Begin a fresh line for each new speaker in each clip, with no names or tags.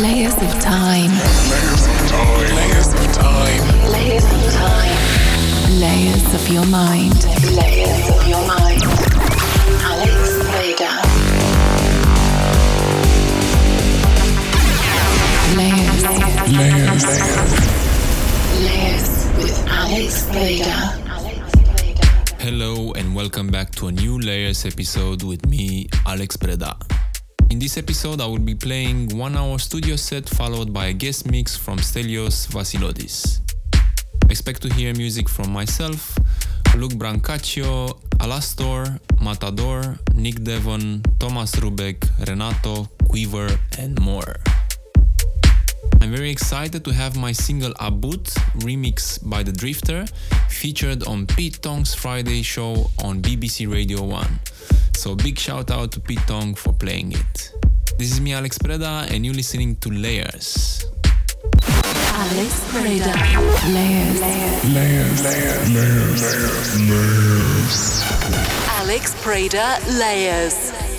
Layers of time.
Layers of time. Layers of time.
Layers of time. Layers of your mind. Layers of your mind. Alex Vader. Layers.
Layers.
Layers with Alex Vader.
Hello and welcome back to a new Layers episode with me, Alex Preda. In this episode, I will be playing one hour studio set followed by a guest mix from Stelios Vassiloudis. Expect to hear music from myself, Luke Brancaccio, Alastor, Matador, Nick Devon, Thomas Rubek, Renato, Quiver, and more. I'm very excited to have my single Abut, remix by The Drifter, featured on Pete Tong's Friday show on BBC Radio 1. So big shout out to Pete Tong for playing it. This is me Alex Preda and you're listening to Layers.
Alex Vader. Layers.
Layers. Layers. Layers. Layers.
Layers,
Alex Preda Layers. Layers.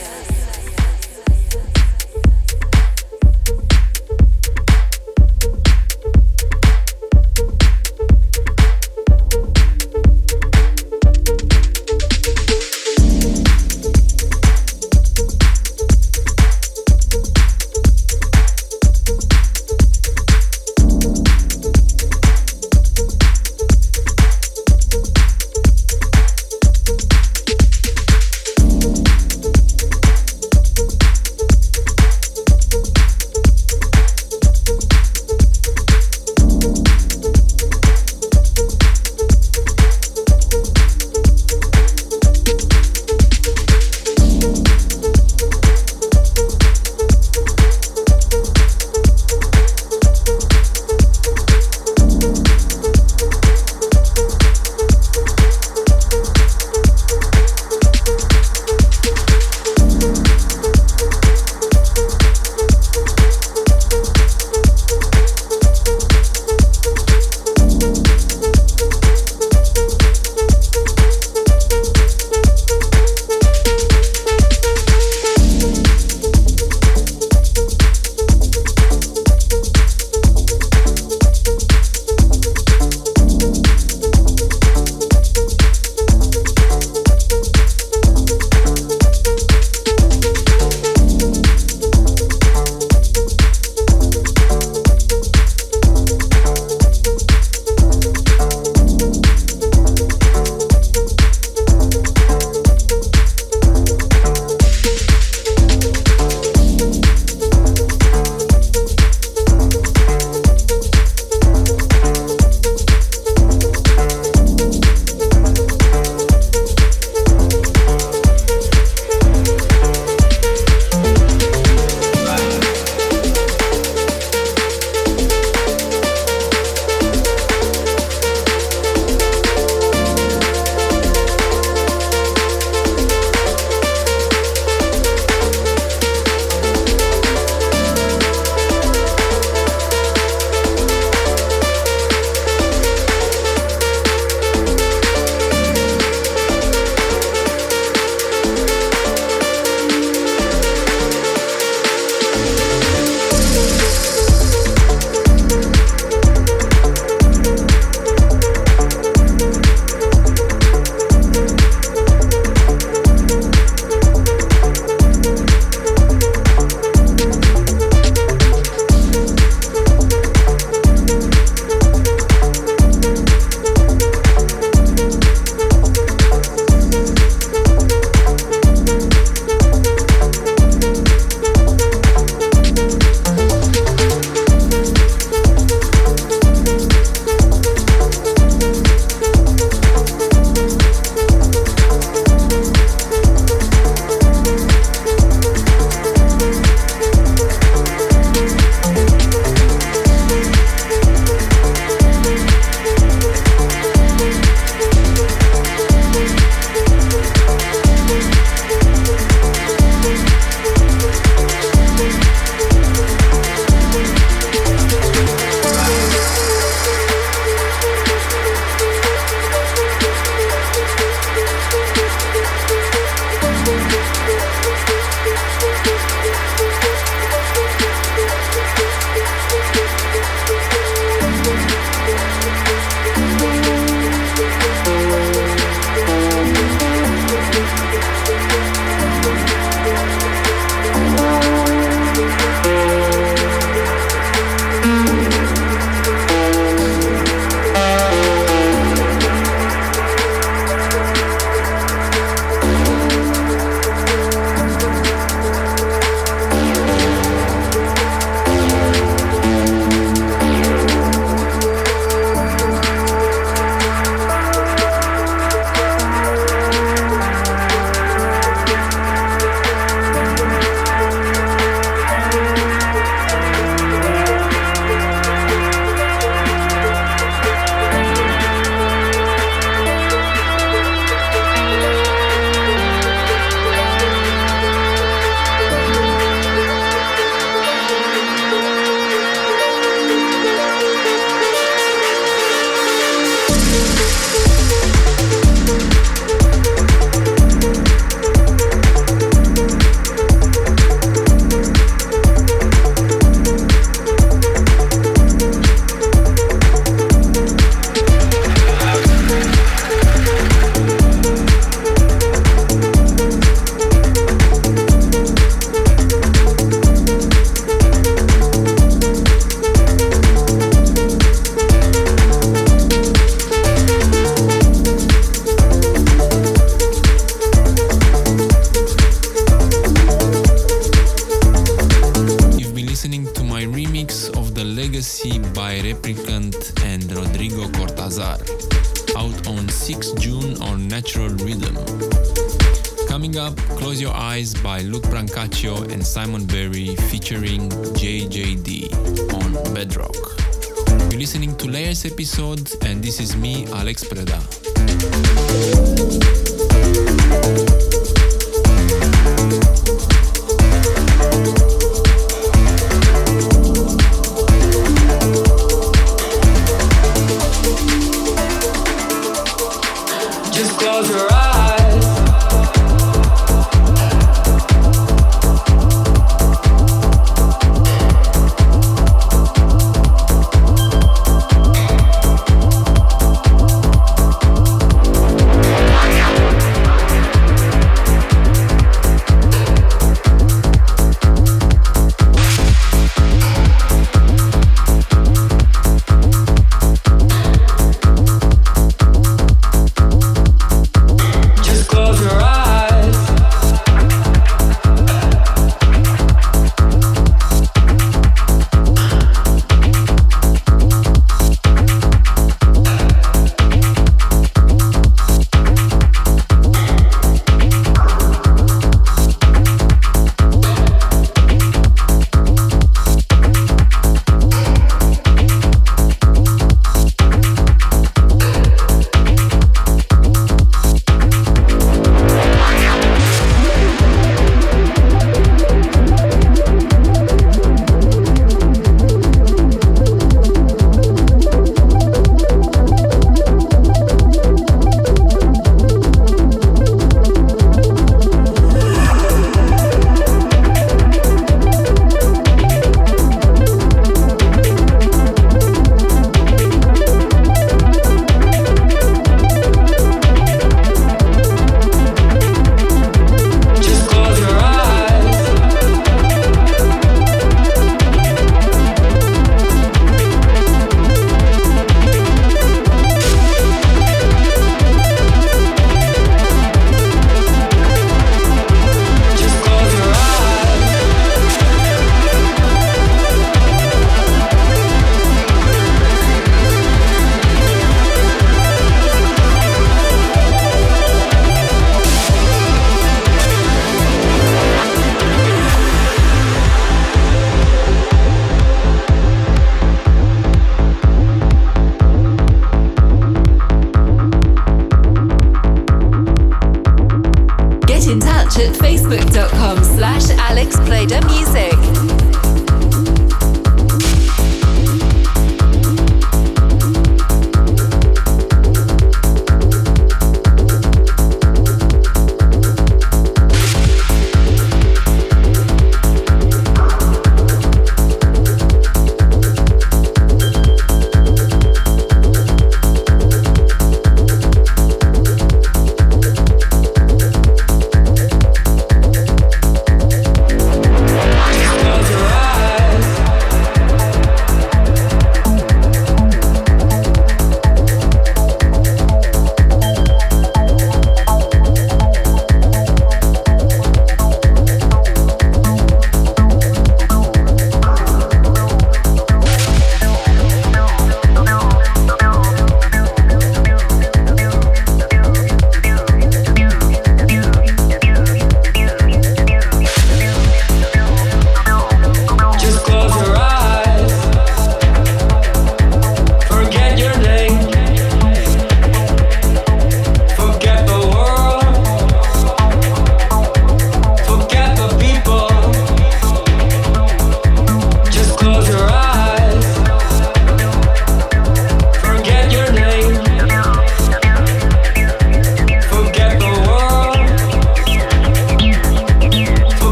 your eyes.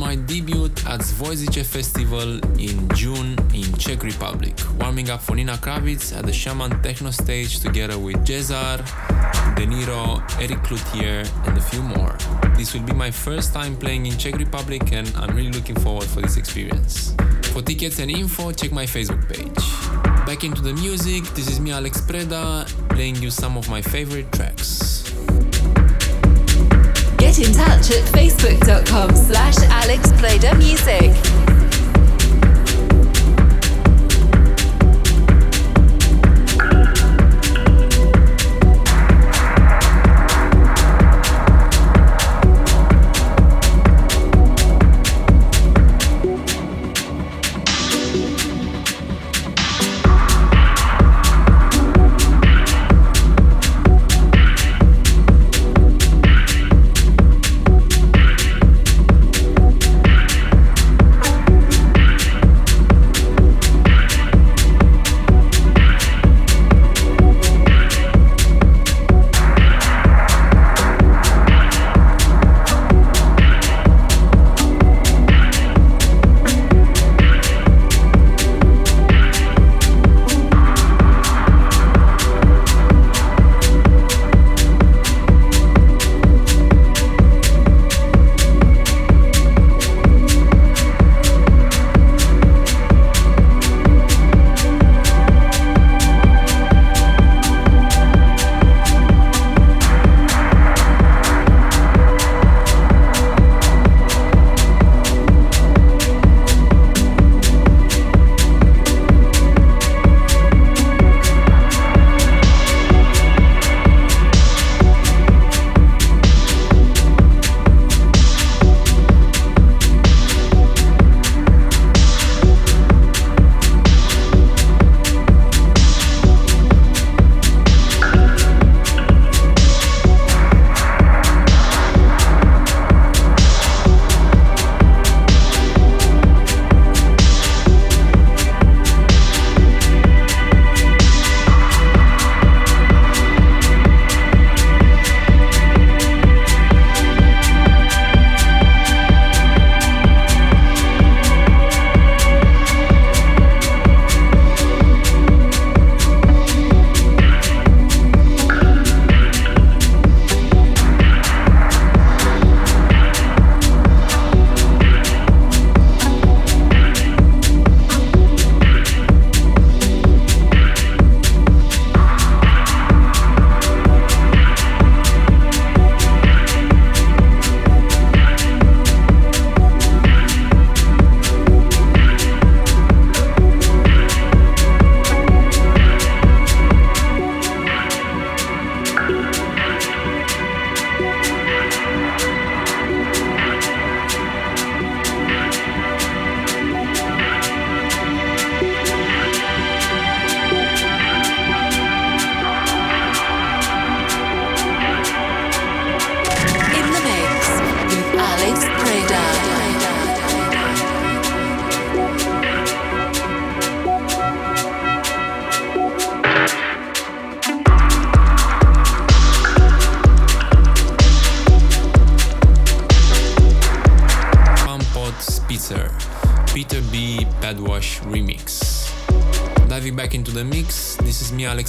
My debut at Zvojzice Festival in June in Czech Republic, warming up for Nina Kraviz at the Shaman Techno stage together with Jezar, De Niro, Eric Cloutier, and a few more. This will be my first time playing in Czech Republic and I'm really looking forward for this experience. For tickets and info, check my Facebook page. Back into the music, this is me Alex Preda, playing you some of my favorite tracks.
In touch at facebook.com slash alexpredamusic.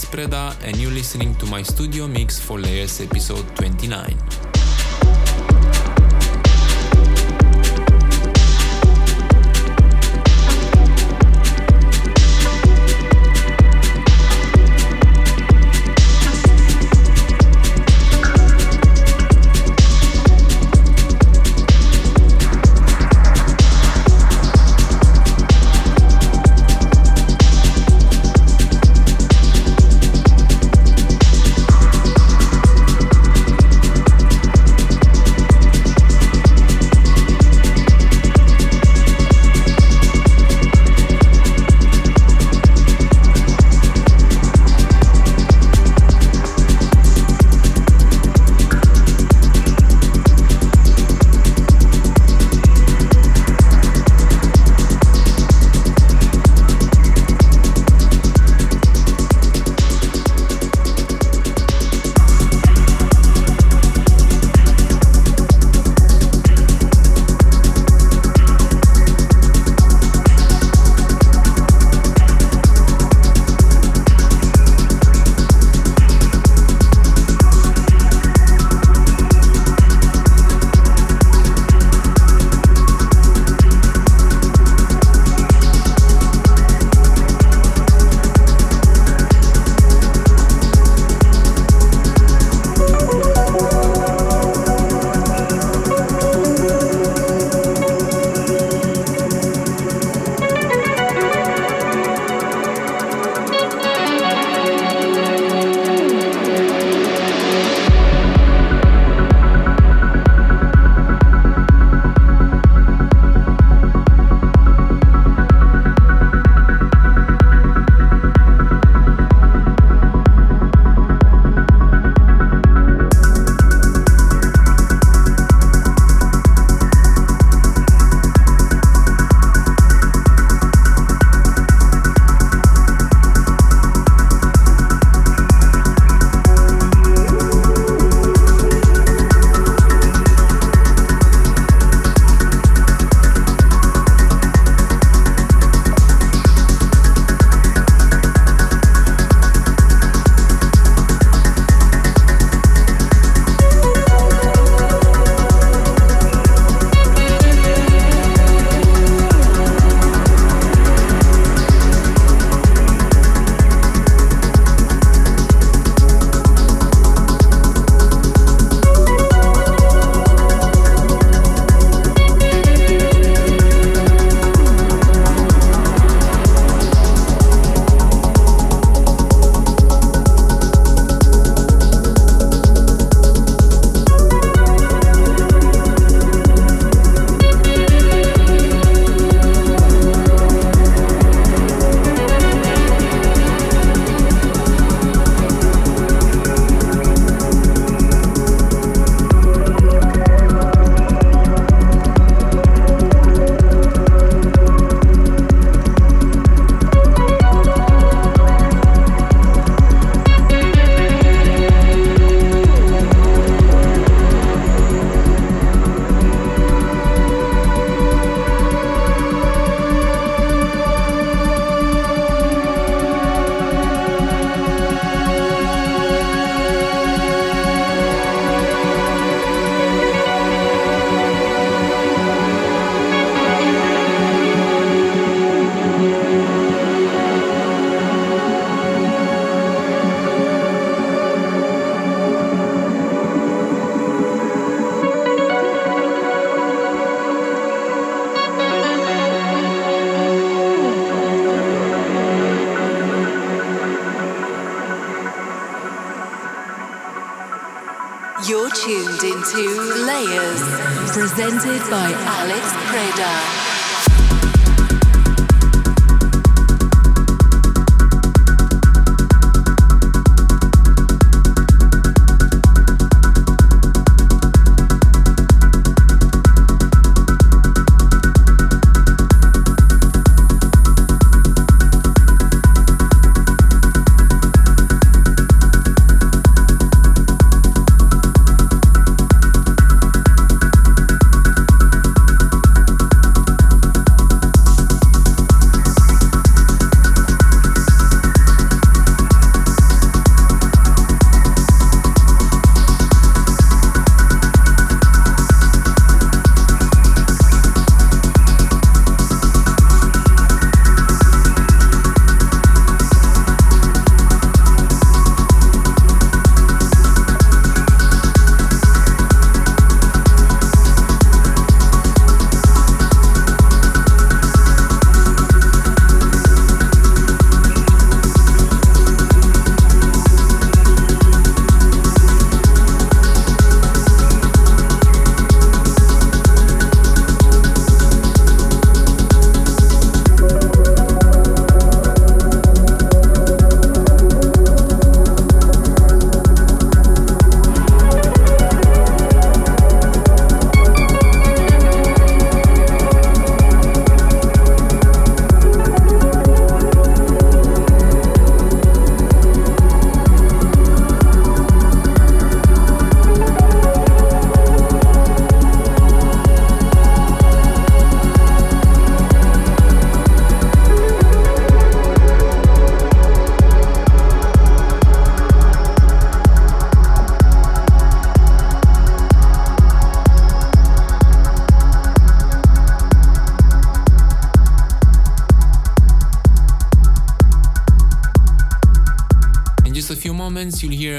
Alex Preda, and you're listening to my studio mix for Layers episode 29.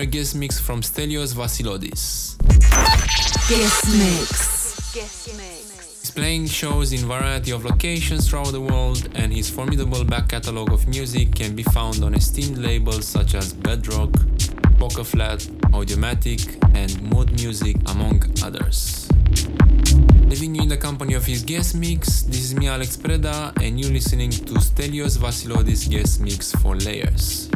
A guest mix from Stelios Vassiloudis.
Guest mix. Guest mix.
He's playing shows in variety of locations throughout the world, and his formidable back catalogue of music can be found on esteemed labels such as Bedrock, Poker Flat, Audiomatique, and Mood Music, among others. Leaving you in the company of his guest mix, this is me Alex Preda, and you're listening to Stelios Vassiloudis guest mix for Layers.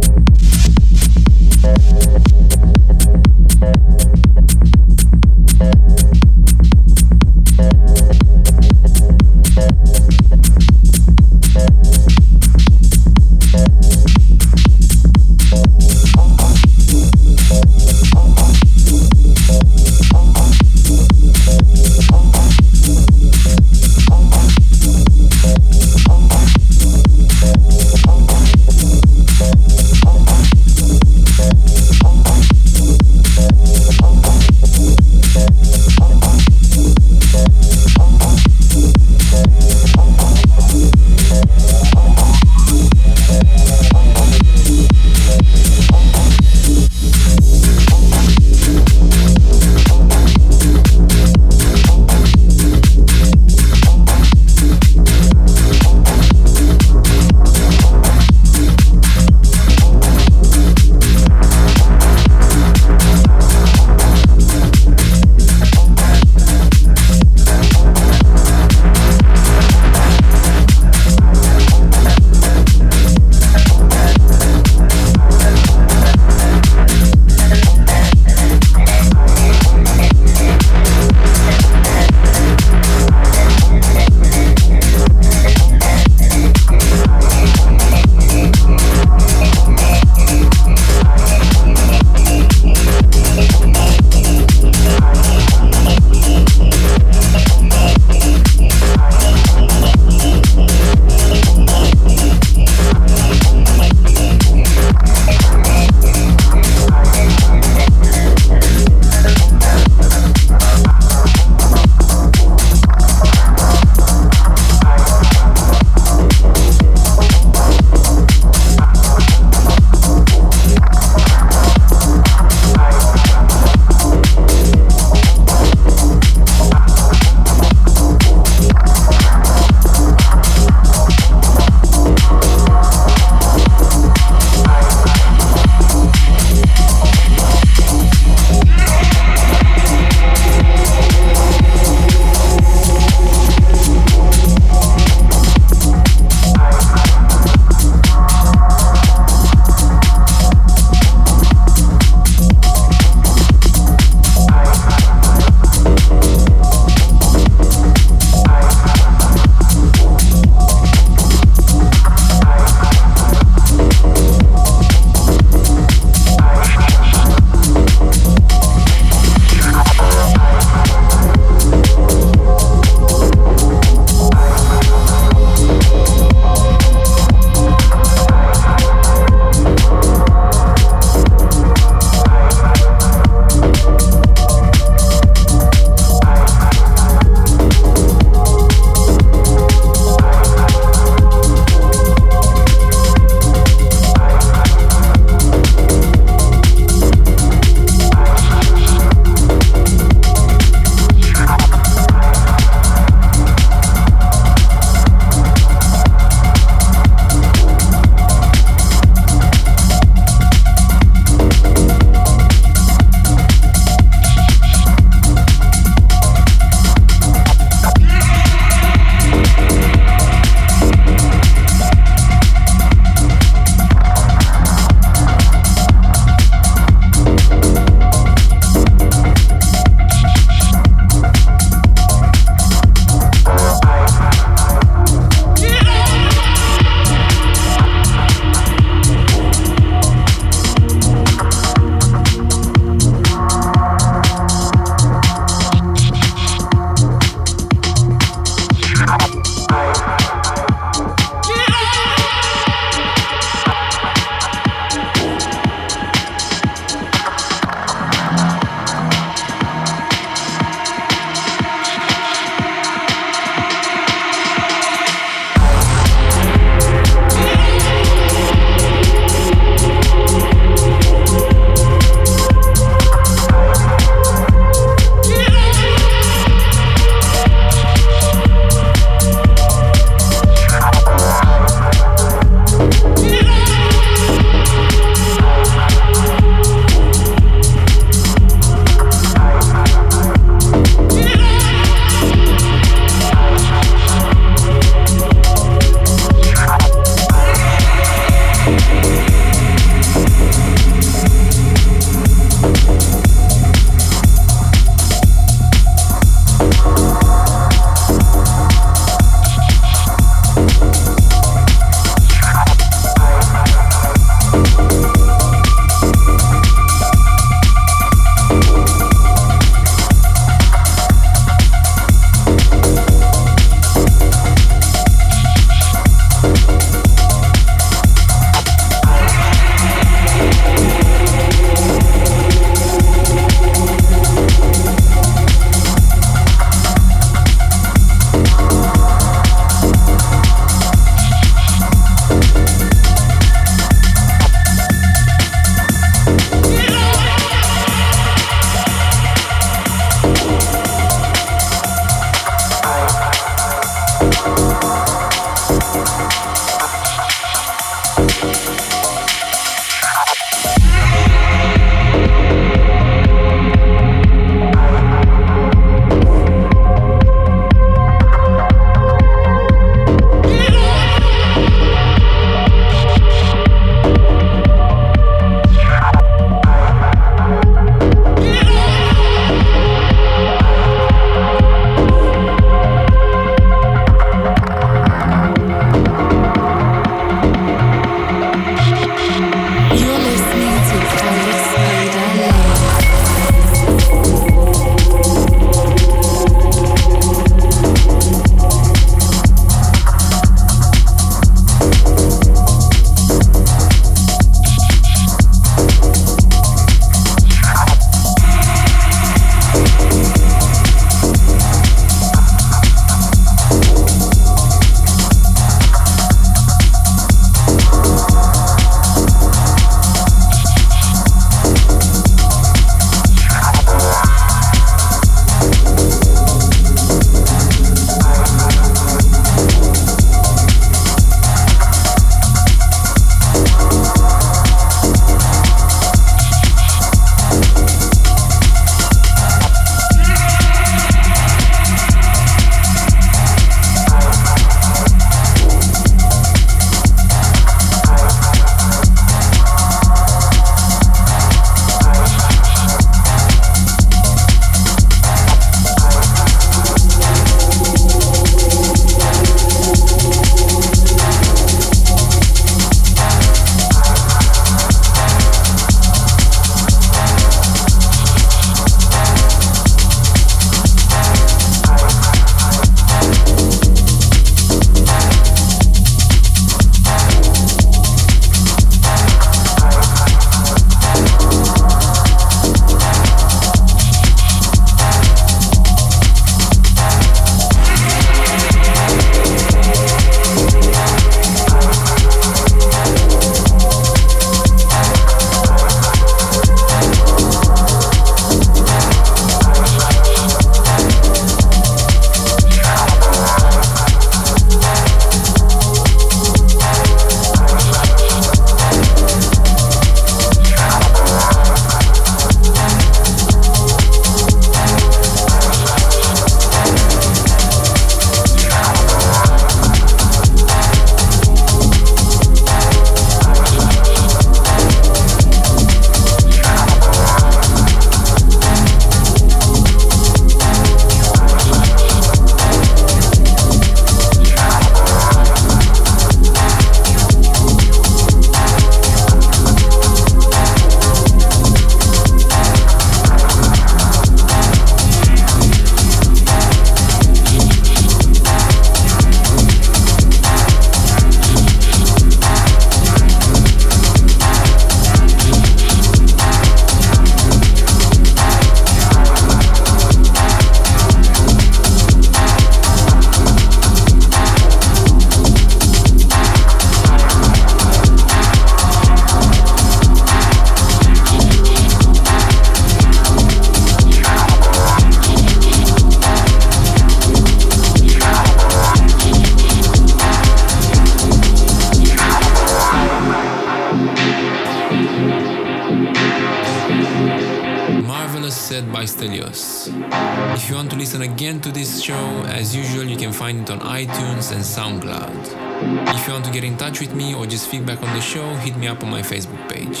My Facebook page.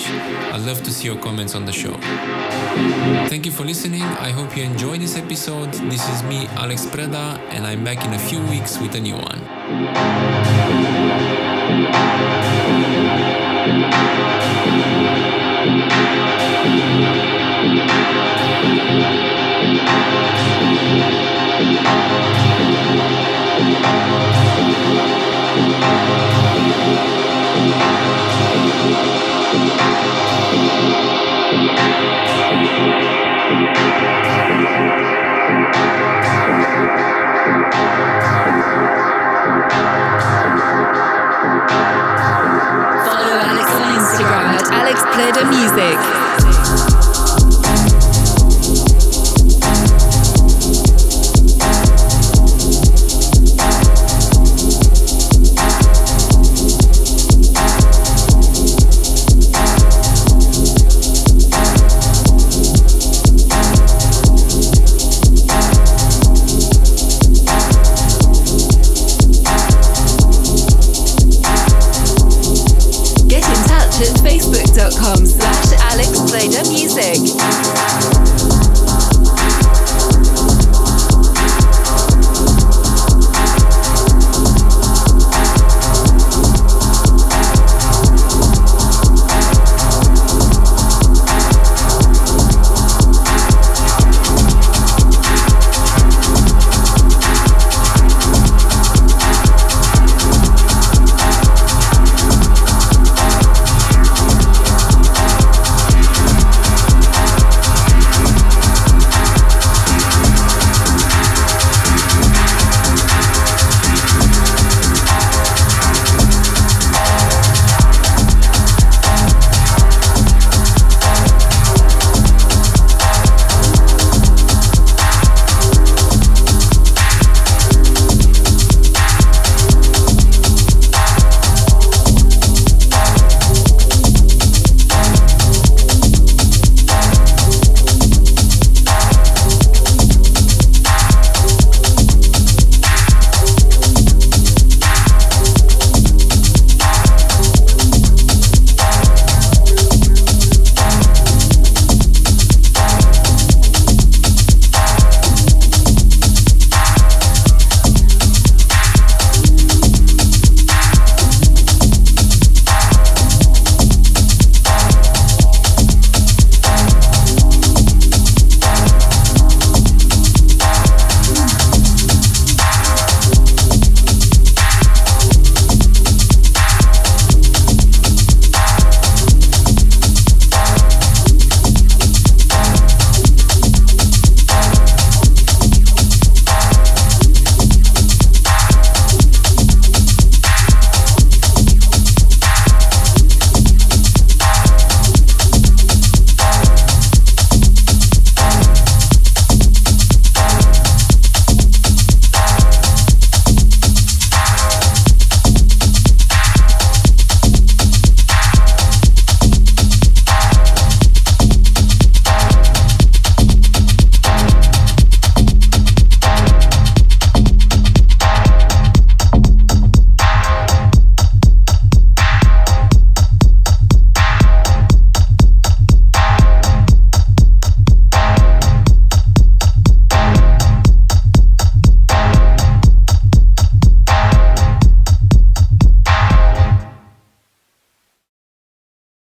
I'd love to see your comments on the show. Thank you for listening. I hope you enjoyed this episode. This is me, Alex Preda, and I'm back in a few weeks with a new one.
Follow Alex on Instagram at Alex Preda Music.